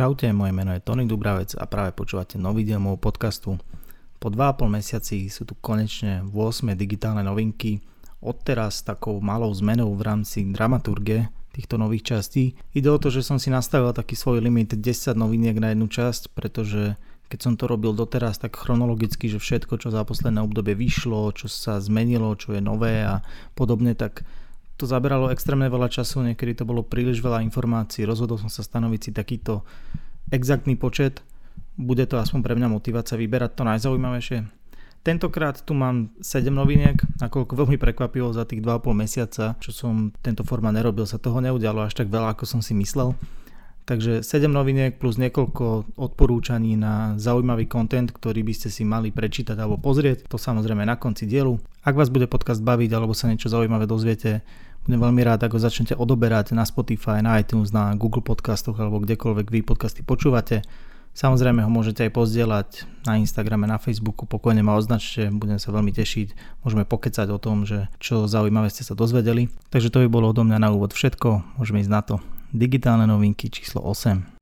Čaute, moje meno je Tony Dubravec a práve počúvate nový diel môjho podcastu. Po 2,5 mesiaci sú tu konečne 8 digitálne novinky. Odteraz takou malou zmenou v rámci dramaturgie týchto nových častí. Ide o to, že som si nastavil taký svoj limit 10 noviniek na jednu časť, pretože keď som to robil doteraz tak chronologicky, že všetko, čo za posledné obdobie vyšlo, čo sa zmenilo, čo je nové a podobne, tak to zaberalo extrémne veľa času, niekedy to bolo príliš veľa informácií, rozhodol som sa stanoviť si takýto exaktný počet, bude to aspoň pre mňa motivácia vyberať to najzaujímavejšie. Tentokrát tu mám 7 noviniek, nakoľko veľmi prekvapilo za tých 2,5 mesiaca, čo som tento forma nerobil, sa toho neudialo až tak veľa, ako som si myslel. Takže 7 noviniek plus niekoľko odporúčaní na zaujímavý kontent, ktorý by ste si mali prečítať alebo pozrieť. To samozrejme na konci dielu. Ak vás bude podcast baviť alebo sa niečo zaujímavé dozviete, budem veľmi rád, ako začnete odoberať na Spotify, na iTunes, na Google podcastoch alebo kdekoľvek vy podcasty počúvate. Samozrejme ho môžete aj pozdieľať na Instagrame, na Facebooku, pokojne ma označte, budem sa veľmi tešiť. Môžeme pokecať o tom, že čo zaujímavé ste sa dozvedeli. Takže to by bolo odo mňa na úvod všetko, môžeme ísť na to. Digitálne novinky číslo 8.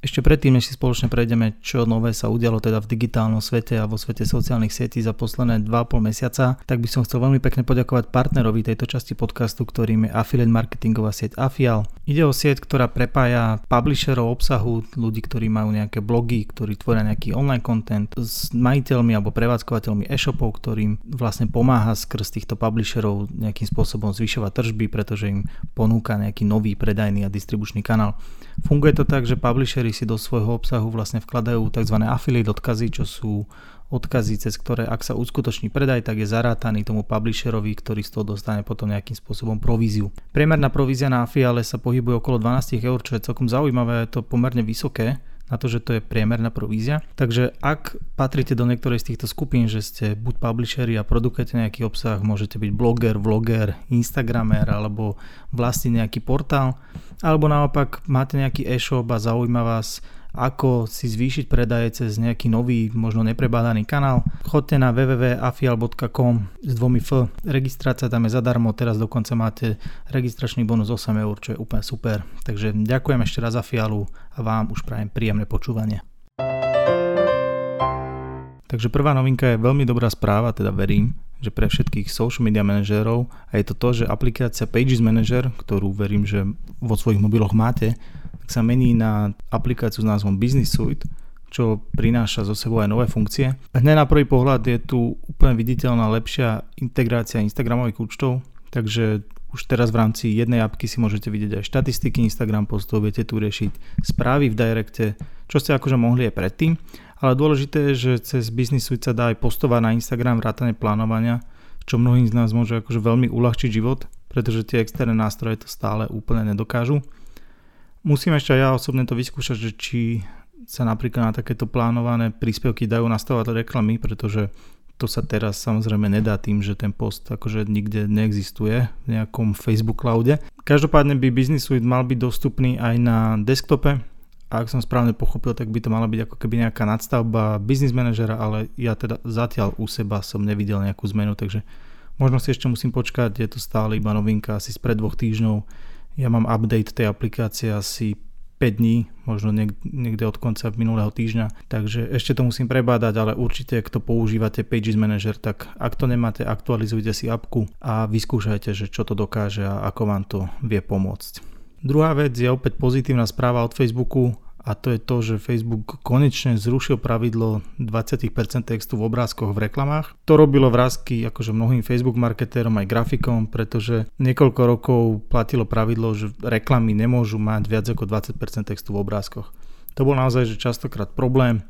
Ešte predtým, než si spoločne prejdeme, čo nové sa udialo teda v digitálnom svete a vo svete sociálnych sietí za posledné 2,5 mesiaca, tak by som chcel veľmi pekne poďakovať partnerovi tejto časti podcastu, ktorým je affiliate marketingová sieť Afial. Ide o sieť, ktorá prepája publisherov obsahu, ľudí, ktorí majú nejaké blogy, ktorí tvoria nejaký online content s majiteľmi alebo prevádzkovateľmi e-shopov, ktorým vlastne pomáha skrz týchto publisherov nejakým spôsobom zvyšovať tržby, pretože im ponúka nejaký nový predajný a distribučný kanál. Funguje to tak, že publishery ktorí si do svojho obsahu vlastne vkladajú tzv. affiliate odkazy, čo sú odkazy, cez ktoré ak sa uskutoční predaj, tak je zarátaný tomu publisherovi, ktorý z toho dostane potom nejakým spôsobom províziu. Priemerná provízia na Afiale sa pohybuje okolo 12 eur, čo je celkom zaujímavé, je to pomerne vysoké, na to, že to je priemerná provízia. Takže ak patríte do niektorej z týchto skupín, že ste buď publisheri a produkujete nejaký obsah, môžete byť bloger, vloger, instagramer alebo vlastní nejaký portál, alebo naopak máte nejaký e-shop a zaujíma vás ako si zvýšiť predaje cez nejaký nový, možno neprebádaný kanál. Chodte na www.afial.com s dvomi F. Registrácia tam je zadarmo, teraz dokonca máte registračný bonus 8 eur, čo je úplne super. Takže ďakujem ešte raz Afialu a vám už prajem príjemné počúvanie. Takže prvá novinka je veľmi dobrá správa, teda verím, že pre všetkých social media manažérov a je to to, že aplikácia Pages Manager, ktorú verím, že vo svojich mobiloch máte, sa mení na aplikáciu s názvom Business Suite, čo prináša zo sebou aj nové funkcie. Hneď na prvý pohľad je tu úplne viditeľná lepšia integrácia Instagramových účtov, takže už teraz v rámci jednej apky si môžete vidieť aj štatistiky Instagram postov, viete tu riešiť správy v directe, čo ste akože mohli aj predtým, ale dôležité je, že cez Business Suite sa dá aj postovať na Instagram vrátane plánovania, čo mnohým z nás môže akože veľmi uľahčiť život, pretože tie externé nástroje to stále úplne nedokážu. Musím ešte ja osobne to vyskúšať, že či sa napríklad na takéto plánované príspevky dajú nastavovať reklamy, pretože to sa teraz samozrejme nedá tým, že ten post akože nikde neexistuje v nejakom Facebook cloude. Každopádne by Business Suite mal byť dostupný aj na desktope, a ak som správne pochopil, tak by to mala byť ako keby nejaká nadstavba business managera, ale ja teda zatiaľ u seba som nevidel nejakú zmenu, takže možno si ešte musím počkať, je to stále iba novinka asi spred dvoch týždňov, ja mám update tej aplikácie asi 5 dní, možno niekde od konca minulého týždňa, takže ešte to musím prebádať, ale určite, ak to používate Pages Manager, tak ak to nemáte, aktualizujte si apku a vyskúšajte, že čo to dokáže a ako vám to vie pomôcť. Druhá vec je opäť pozitívna správa od Facebooku a to je to, že Facebook konečne zrušil pravidlo 20% textu v obrázkoch v reklamách. To robilo vrázky akože mnohým Facebook marketérom aj grafikom, pretože niekoľko rokov platilo pravidlo, že reklamy nemôžu mať viac ako 20% textu v obrázkoch. To bol naozaj že častokrát problém.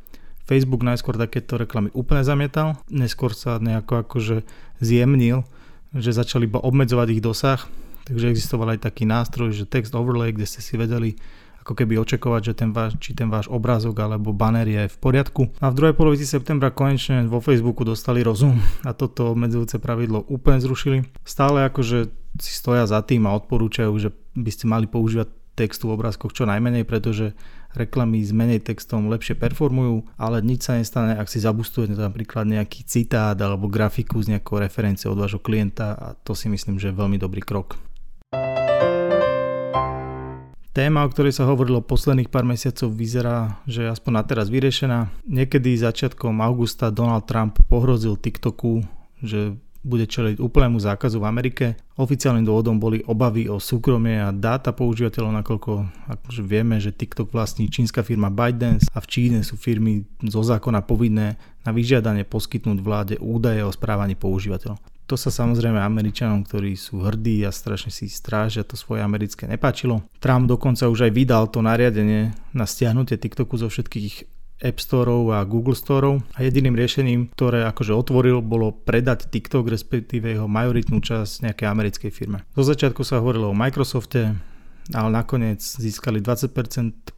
Facebook najskôr takéto reklamy úplne zamietal, neskôr sa nejako akože zjemnil, že začali iba obmedzovať ich dosah, takže existoval aj taký nástroj, že text overlay, kde ste si vedeli ako keby očakovať, že ten váš, či ten váš obrázok alebo banner je v poriadku. A v druhej polovici septembra konečne vo Facebooku dostali rozum a toto obmedzujúce pravidlo úplne zrušili. Stále akože si stoja za tým a odporúčajú, že by ste mali používať textu v obrázkoch čo najmenej, pretože reklamy s menej textom lepšie performujú, ale nič sa nestane, ak si zabustujete napríklad nejaký citát alebo grafiku z nejakou referencie od vášho klienta a to si myslím, že je veľmi dobrý krok. Téma, o ktorej sa hovorilo posledných pár mesiacov, vyzerá, že je aspoň na teraz vyriešená. Niekedy začiatkom augusta Donald Trump pohrozil TikToku, že bude čeliť úplnému zákazu v Amerike. Oficiálnym dôvodom boli obavy o súkromie a dáta používateľov, nakoľko akože vieme, že TikTok vlastní čínska firma ByteDance a v Číne sú firmy zo zákona povinné na vyžiadanie poskytnúť vláde údaje o správaní používateľov. To sa samozrejme Američanom, ktorí sú hrdí a strašne si strážia to svoje americké nepáčilo. Trump dokonca už aj vydal to nariadenie na stiahnutie TikToku zo všetkých App Storeov a Google Storeov a jediným riešením, ktoré akože otvoril, bolo predať TikTok, respektíve jeho majoritnú časť nejakej americkej firme. Zo začiatku sa hovorilo o Microsofte, ale nakoniec získali 20%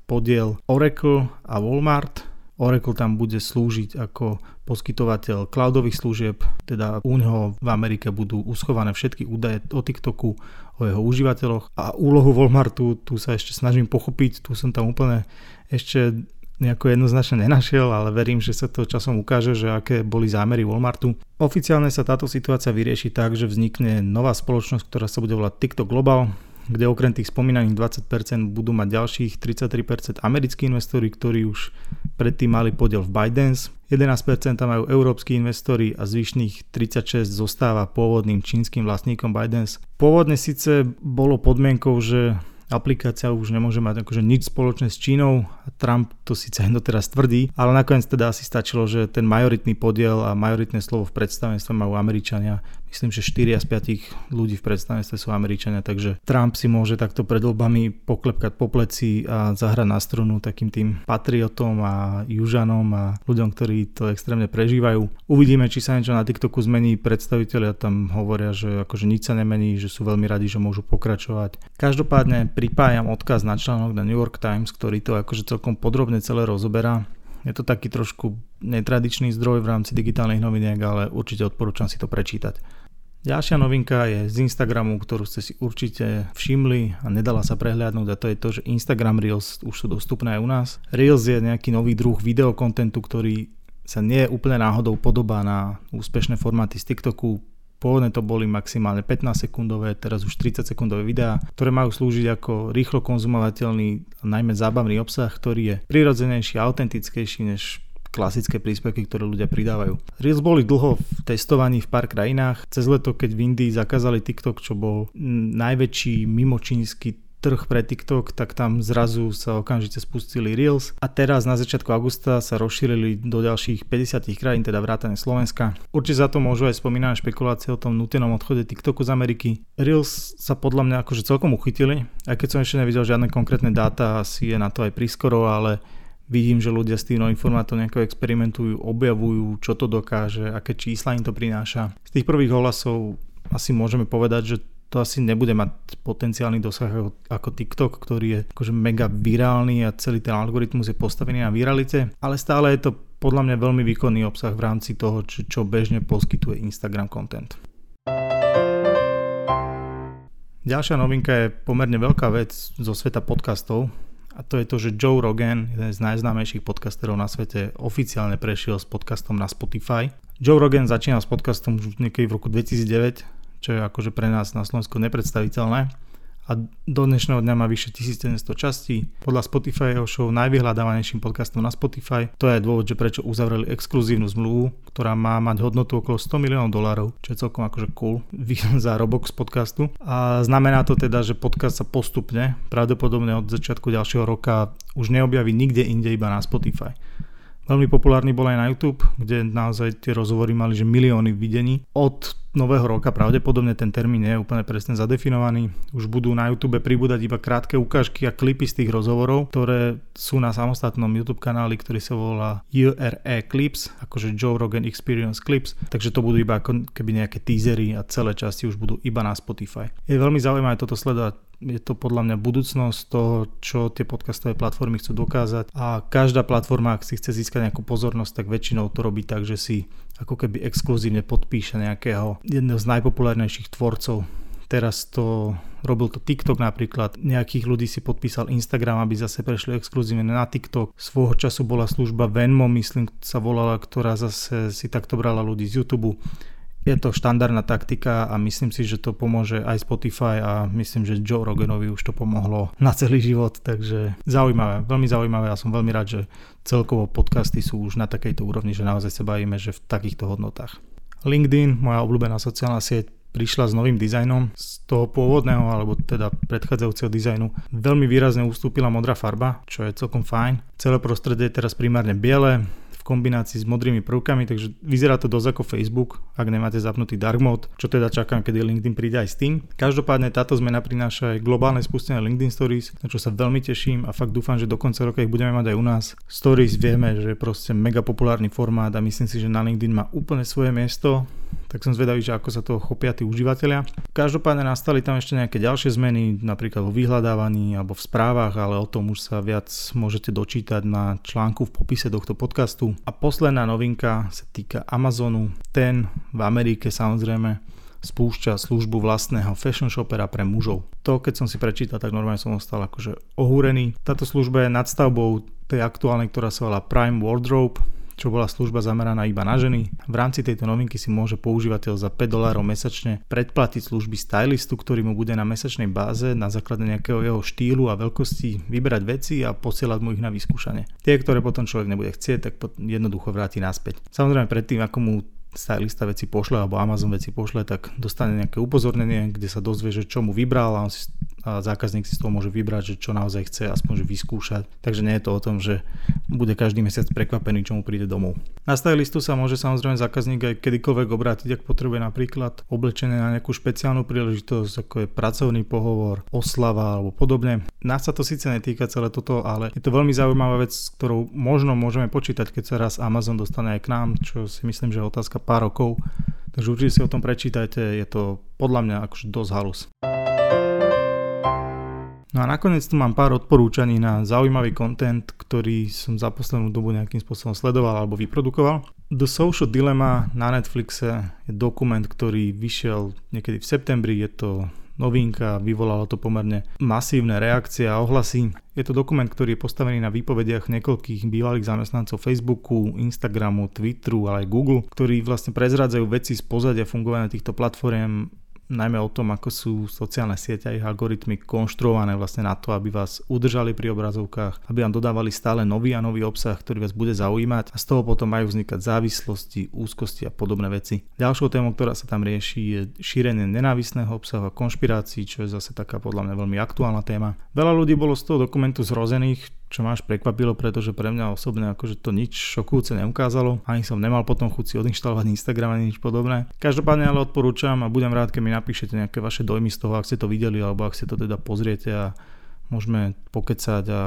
podiel Oracle a Walmart Oracle tam bude slúžiť ako poskytovateľ cloudových služieb, teda u neho v Amerike budú uschované všetky údaje o TikToku, o jeho užívateľoch a úlohu Walmartu tu sa ešte snažím pochopiť, tu som tam úplne ešte nejako jednoznačne nenašiel, ale verím, že sa to časom ukáže, že aké boli zámery Walmartu. Oficiálne sa táto situácia vyrieši tak, že vznikne nová spoločnosť, ktorá sa bude volať TikTok Global, kde okrem tých spomínaných 20% budú mať ďalších 33% americkí investori, ktorí už predtým mali podiel v ByteDance, 11% majú európsky investori a zvyšných 36 zostáva pôvodným čínskym vlastníkom ByteDance. Pôvodne síce bolo podmienkou, že aplikácia už nemôže mať akože nič spoločné s Čínou. Trump to síce doteraz tvrdí, ale nakoniec teda asi stačilo, že ten majoritný podiel a majoritné slovo v predstavenstve majú Američania. Myslím, že 4 z 5 ľudí v predstavenstve sú Američania, takže Trump si môže takto pred voľbami poklepkať po pleci a zahrať na strunu takým tým patriotom a južanom a ľuďom, ktorí to extrémne prežívajú. Uvidíme, či sa niečo na TikToku zmení. Predstavitelia tam hovoria, že akože nič sa nemení, že sú veľmi radi, že môžu pokračovať. Každopádne pripájam odkaz na článok na New York Times, ktorý to akože celkom podrobne celé rozoberá. Je to taký trošku netradičný zdroj v rámci digitálnych noviniek, ale určite odporúčam si to prečítať. Ďalšia novinka je z Instagramu, ktorú ste si určite všimli a nedala sa prehľadnúť a to je to, že Instagram Reels už sú dostupné aj u nás. Reels je nejaký nový druh videokontentu, ktorý sa nie úplne náhodou podobá na úspešné formáty z TikToku. Pôvodne to boli maximálne 15 sekundové, teraz už 30 sekundové videá, ktoré majú slúžiť ako rýchlo konzumovateľný, najmä zábavný obsah, ktorý je prirodzenejší a autentickejší než klasické príspevky, ktoré ľudia pridávajú. Reels boli dlho v testovaní v pár krajinách. Cez leto, keď v Indii zakázali TikTok, čo bol najväčší mimočínsky trh pre TikTok, tak tam zrazu sa okamžite spustili Reels a teraz na začiatku augusta sa rozšírili do ďalších 50 krajín, teda vrátane Slovenska. Určite za to môžu aj spomínané špekulácie o tom nutenom odchode TikToku z Ameriky. Reels sa podľa mňa akože celkom uchytili, aj keď som ešte nevidel žiadne konkrétne dáta, asi je na to aj prískoro, ale vidím, že ľudia s tým novým formátom nejako experimentujú, objavujú, čo to dokáže, aké čísla im to prináša. Z tých prvých ohlasov asi môžeme povedať, že to asi nebude mať potenciálny dosah ako TikTok, ktorý je akože mega virálny a celý ten algoritmus je postavený na viralite, ale stále je to podľa mňa veľmi výkonný obsah v rámci toho, čo, čo bežne poskytuje Instagram content. Ďalšia novinka je pomerne veľká vec zo sveta podcastov, a to je to, že Joe Rogan, jeden z najznámejších podcasterov na svete, oficiálne prešiel s podcastom na Spotify. Joe Rogan začínal s podcastom už niekedy v roku 2009, čo je akože pre nás na Slovensku nepredstaviteľné a do dnešného dňa má vyše 1700 častí. Podľa Spotifyho show najvyhľadávanejším podcastom na Spotify. To je dôvod, že prečo uzavreli exkluzívnu zmluvu, ktorá má mať hodnotu okolo 100 miliónov dolárov, čo je celkom akože cool zárobok z podcastu. A znamená to teda, že podcast sa postupne, pravdepodobne od začiatku ďalšieho roka už neobjaví nikde inde iba na Spotify. Veľmi populárny bol aj na YouTube, kde naozaj tie rozhovory mali že milióny videní. Od nového roka pravdepodobne ten termín je úplne presne zadefinovaný. Už budú na YouTube pribúdať iba krátke ukážky a klipy z tých rozhovorov, ktoré sú na samostatnom YouTube kanáli, ktorý sa volá URE Clips, akože Joe Rogan Experience Clips, takže to budú iba ako keby nejaké teasery a celé časti už budú iba na Spotify. Je veľmi zaujímavé toto sledovať je to podľa mňa budúcnosť toho, čo tie podcastové platformy chcú dokázať a každá platforma, ak si chce získať nejakú pozornosť, tak väčšinou to robí tak, že si ako keby exkluzívne podpíše nejakého jedného z najpopulárnejších tvorcov. Teraz to robil to TikTok napríklad, nejakých ľudí si podpísal Instagram, aby zase prešli exkluzívne na TikTok. Svojho času bola služba Venmo, myslím, sa volala, ktorá zase si takto brala ľudí z YouTube Je to štandardná taktika a myslím si, že to pomôže aj Spotify a myslím, že Joe Roganovi už to pomohlo na celý život, takže zaujímavé, veľmi zaujímavé a som veľmi rád, že celkovo podcasty sú už na takejto úrovni, že naozaj sa bavíme, že v takýchto hodnotách. LinkedIn, moja obľúbená sociálna sieť, prišla s novým dizajnom. Z toho pôvodného, alebo teda predchádzajúceho dizajnu veľmi výrazne ustúpila modrá farba, čo je celkom fajn. Celé prostredie je teraz primárne biele, v kombinácii s modrými prvkami, takže vyzerá to dosť ako Facebook, ak nemáte zapnutý dark mode, čo teda čakám, kedy LinkedIn príde aj s tým. Každopádne táto zmena prináša aj globálne spustenie LinkedIn Stories, na čo sa veľmi teším a fakt dúfam, že do konca roka ich budeme mať aj u nás. Stories vieme, že je proste mega populárny formát a myslím si, že na LinkedIn má úplne svoje miesto tak som zvedavý, že ako sa toho chopia tí užívateľia. Každopádne nastali tam ešte nejaké ďalšie zmeny, napríklad vo vyhľadávaní alebo v správach, ale o tom už sa viac môžete dočítať na článku v popise tohto podcastu. A posledná novinka sa týka Amazonu. Ten v Amerike samozrejme spúšťa službu vlastného fashion shopera pre mužov. To, keď som si prečítal, tak normálne som ostal akože ohúrený. Táto služba je nadstavbou tej aktuálnej, ktorá sa volá Prime Wardrobe čo bola služba zameraná iba na ženy. V rámci tejto novinky si môže používateľ za 5 dolárov mesačne predplatiť služby stylistu, ktorý mu bude na mesačnej báze na základe nejakého jeho štýlu a veľkosti vyberať veci a posielať mu ich na vyskúšanie. Tie, ktoré potom človek nebude chcieť, tak jednoducho vráti naspäť. Samozrejme predtým, ako mu stylista veci pošle alebo Amazon veci pošle, tak dostane nejaké upozornenie, kde sa dozvie, že čo mu vybral a on si a zákazník si z toho môže vybrať, že čo naozaj chce aspoň že vyskúšať. Takže nie je to o tom, že bude každý mesiac prekvapený, čo mu príde domov. Na stylistu sa môže samozrejme zákazník aj kedykoľvek obrátiť, ak potrebuje napríklad oblečenie na nejakú špeciálnu príležitosť, ako je pracovný pohovor, oslava alebo podobne. Nás sa to síce netýka celé toto, ale je to veľmi zaujímavá vec, ktorou možno môžeme počítať, keď sa raz Amazon dostane aj k nám, čo si myslím, že je otázka pár rokov. Takže určite si o tom prečítajte, je to podľa mňa akože dosť halus. No a nakoniec tu mám pár odporúčaní na zaujímavý content, ktorý som za poslednú dobu nejakým spôsobom sledoval alebo vyprodukoval. The Social Dilemma na Netflixe je dokument, ktorý vyšiel niekedy v septembri, je to novinka, vyvolalo to pomerne masívne reakcie a ohlasy. Je to dokument, ktorý je postavený na výpovediach niekoľkých bývalých zamestnancov Facebooku, Instagramu, Twitteru, ale aj Google, ktorí vlastne prezrádzajú veci z pozadia fungovania týchto platform najmä o tom, ako sú sociálne siete a ich algoritmy konštruované vlastne na to, aby vás udržali pri obrazovkách, aby vám dodávali stále nový a nový obsah, ktorý vás bude zaujímať a z toho potom majú vznikať závislosti, úzkosti a podobné veci. Ďalšou témou, ktorá sa tam rieši, je šírenie nenávisného obsahu a konšpirácií, čo je zase taká podľa mňa veľmi aktuálna téma. Veľa ľudí bolo z toho dokumentu zrozených, čo až prekvapilo, pretože pre mňa osobne akože to nič šokujúce neukázalo. Ani som nemal potom chuť si odinštalovať Instagram ani nič podobné. Každopádne ale odporúčam a budem rád, keď mi napíšete nejaké vaše dojmy z toho, ak ste to videli alebo ak ste to teda pozriete a môžeme pokecať a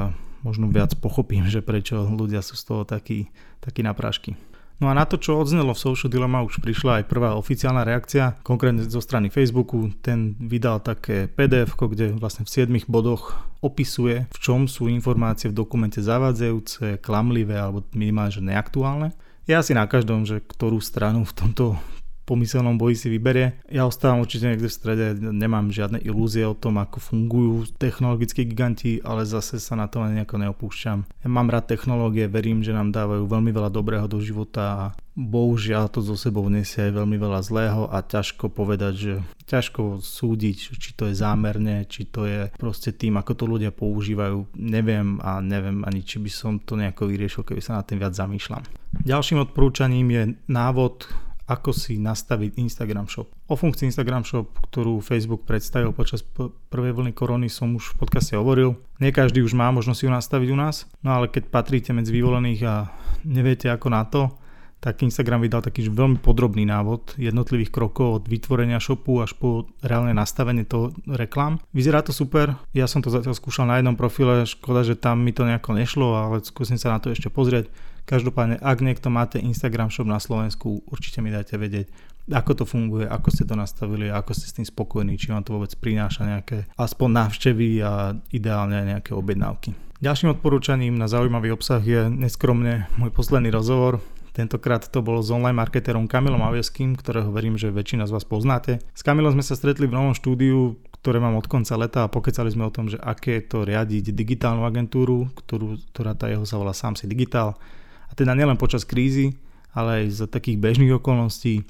možno viac pochopím, že prečo ľudia sú z toho takí, takí naprášky. No a na to, čo odznelo v Social Dilemma, už prišla aj prvá oficiálna reakcia, konkrétne zo strany Facebooku. Ten vydal také pdf kde vlastne v 7 bodoch opisuje, v čom sú informácie v dokumente zavádzajúce, klamlivé alebo minimálne že neaktuálne. Ja si na každom, že ktorú stranu v tomto pomyselnom boji si vyberie. Ja ostávam určite niekde v strede, nemám žiadne ilúzie o tom, ako fungujú technologickí giganti, ale zase sa na to nejako neopúšťam. Ja mám rád technológie, verím, že nám dávajú veľmi veľa dobrého do života a bohužiaľ to zo sebou nesie aj veľmi veľa zlého a ťažko povedať, že ťažko súdiť, či to je zámerne, či to je proste tým, ako to ľudia používajú. Neviem a neviem ani, či by som to nejako vyriešil, keby sa na tým viac zamýšľam. Ďalším odporúčaním je návod ako si nastaviť Instagram Shop. O funkcii Instagram Shop, ktorú Facebook predstavil počas prvej vlny korony som už v podcaste hovoril. Nie každý už má možnosť ju nastaviť u nás, no ale keď patríte medzi vyvolených a neviete ako na to, tak Instagram vydal taký veľmi podrobný návod jednotlivých krokov od vytvorenia shopu až po reálne nastavenie toho reklám. Vyzerá to super, ja som to zatiaľ skúšal na jednom profile, škoda, že tam mi to nejako nešlo, ale skúsim sa na to ešte pozrieť. Každopádne, ak niekto máte Instagram shop na Slovensku, určite mi dajte vedieť, ako to funguje, ako ste to nastavili, ako ste s tým spokojní, či vám to vôbec prináša nejaké aspoň návštevy a ideálne nejaké objednávky. Ďalším odporúčaním na zaujímavý obsah je neskromne môj posledný rozhovor. Tentokrát to bolo s online marketerom Kamilom Avieským, ktorého verím, že väčšina z vás poznáte. S Kamilom sme sa stretli v novom štúdiu, ktoré mám od konca leta a pokecali sme o tom, že aké je to riadiť digitálnu agentúru, ktorú, ktorá tá jeho sa volá Sám si digitál a teda nielen počas krízy, ale aj za takých bežných okolností.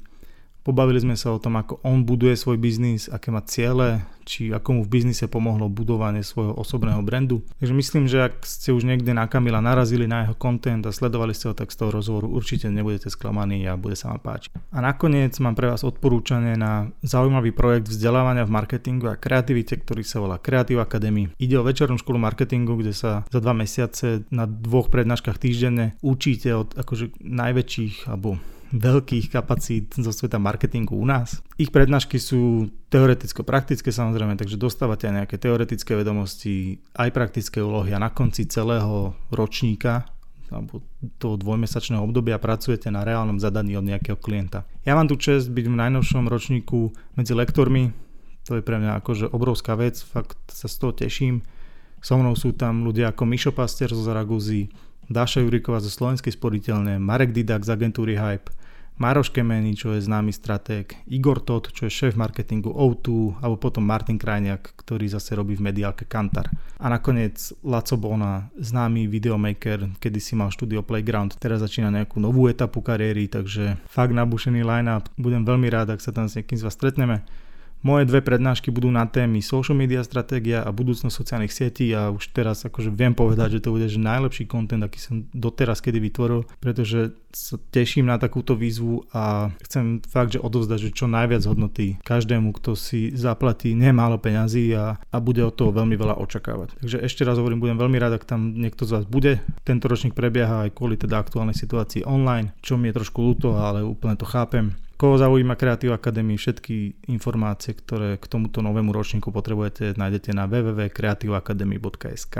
Pobavili sme sa o tom, ako on buduje svoj biznis, aké má ciele, či ako mu v biznise pomohlo budovanie svojho osobného brandu. Takže myslím, že ak ste už niekde na Kamila narazili na jeho content a sledovali ste ho, tak z toho rozhovoru určite nebudete sklamaní a bude sa vám páčiť. A nakoniec mám pre vás odporúčanie na zaujímavý projekt vzdelávania v marketingu a kreativite, ktorý sa volá Creative Academy. Ide o večernú školu marketingu, kde sa za dva mesiace na dvoch prednáškach týždenne učíte od akože najväčších alebo veľkých kapacít zo sveta marketingu u nás. Ich prednášky sú teoreticko-praktické samozrejme, takže dostávate aj nejaké teoretické vedomosti, aj praktické úlohy a na konci celého ročníka alebo toho dvojmesačného obdobia pracujete na reálnom zadaní od nejakého klienta. Ja mám tu čest byť v najnovšom ročníku medzi lektormi, to je pre mňa akože obrovská vec, fakt sa z toho teším. So mnou sú tam ľudia ako Mišo Paster zo Zaraguzy, Dáša Juriková zo Slovenskej sporiteľne, Marek Didak z agentúry Hype, Maroš Kemeny, čo je známy stratég, Igor Todd, čo je šéf marketingu O2, alebo potom Martin Krajniak, ktorý zase robí v mediálke Kantar. A nakoniec Laco Bona, známy videomaker, kedy si mal štúdio Playground, teraz začína nejakú novú etapu kariéry, takže fakt nabušený line-up. Budem veľmi rád, ak sa tam s niekým z vás stretneme. Moje dve prednášky budú na témy social media stratégia a budúcnosť sociálnych sietí a už teraz akože viem povedať, že to bude že najlepší kontent, aký som doteraz kedy vytvoril, pretože sa teším na takúto výzvu a chcem fakt, že odovzdať že čo najviac hodnoty každému, kto si zaplatí nemálo peňazí a, a bude od toho veľmi veľa očakávať. Takže ešte raz hovorím, budem veľmi rád, ak tam niekto z vás bude. Tento ročník prebieha aj kvôli teda aktuálnej situácii online, čo mi je trošku ľúto, ale úplne to chápem. Koho zaujíma Creative Academy, všetky informácie, ktoré k tomuto novému ročníku potrebujete, nájdete na www.creativeacademy.sk.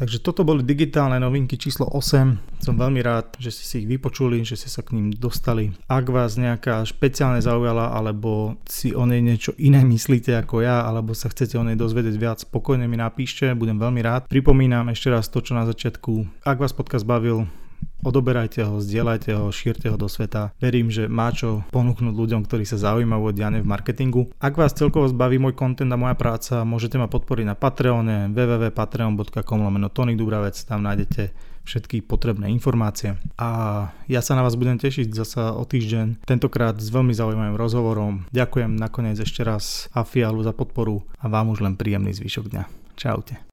Takže toto boli digitálne novinky číslo 8. Som veľmi rád, že ste si ich vypočuli, že ste sa k ním dostali. Ak vás nejaká špeciálne zaujala, alebo si o nej niečo iné myslíte ako ja, alebo sa chcete o nej dozvedieť viac, spokojne mi napíšte, budem veľmi rád. Pripomínam ešte raz to, čo na začiatku. Ak vás podcast bavil, odoberajte ho, zdieľajte ho, šírte ho do sveta. Verím, že má čo ponúknuť ľuďom, ktorí sa zaujímajú o diane v marketingu. Ak vás celkovo zbaví môj kontent a moja práca, môžete ma podporiť na Patreone www.patreon.com lomeno Tony Dubravec, tam nájdete všetky potrebné informácie. A ja sa na vás budem tešiť zasa o týždeň, tentokrát s veľmi zaujímavým rozhovorom. Ďakujem nakoniec ešte raz Afialu za podporu a vám už len príjemný zvyšok dňa. Čaute.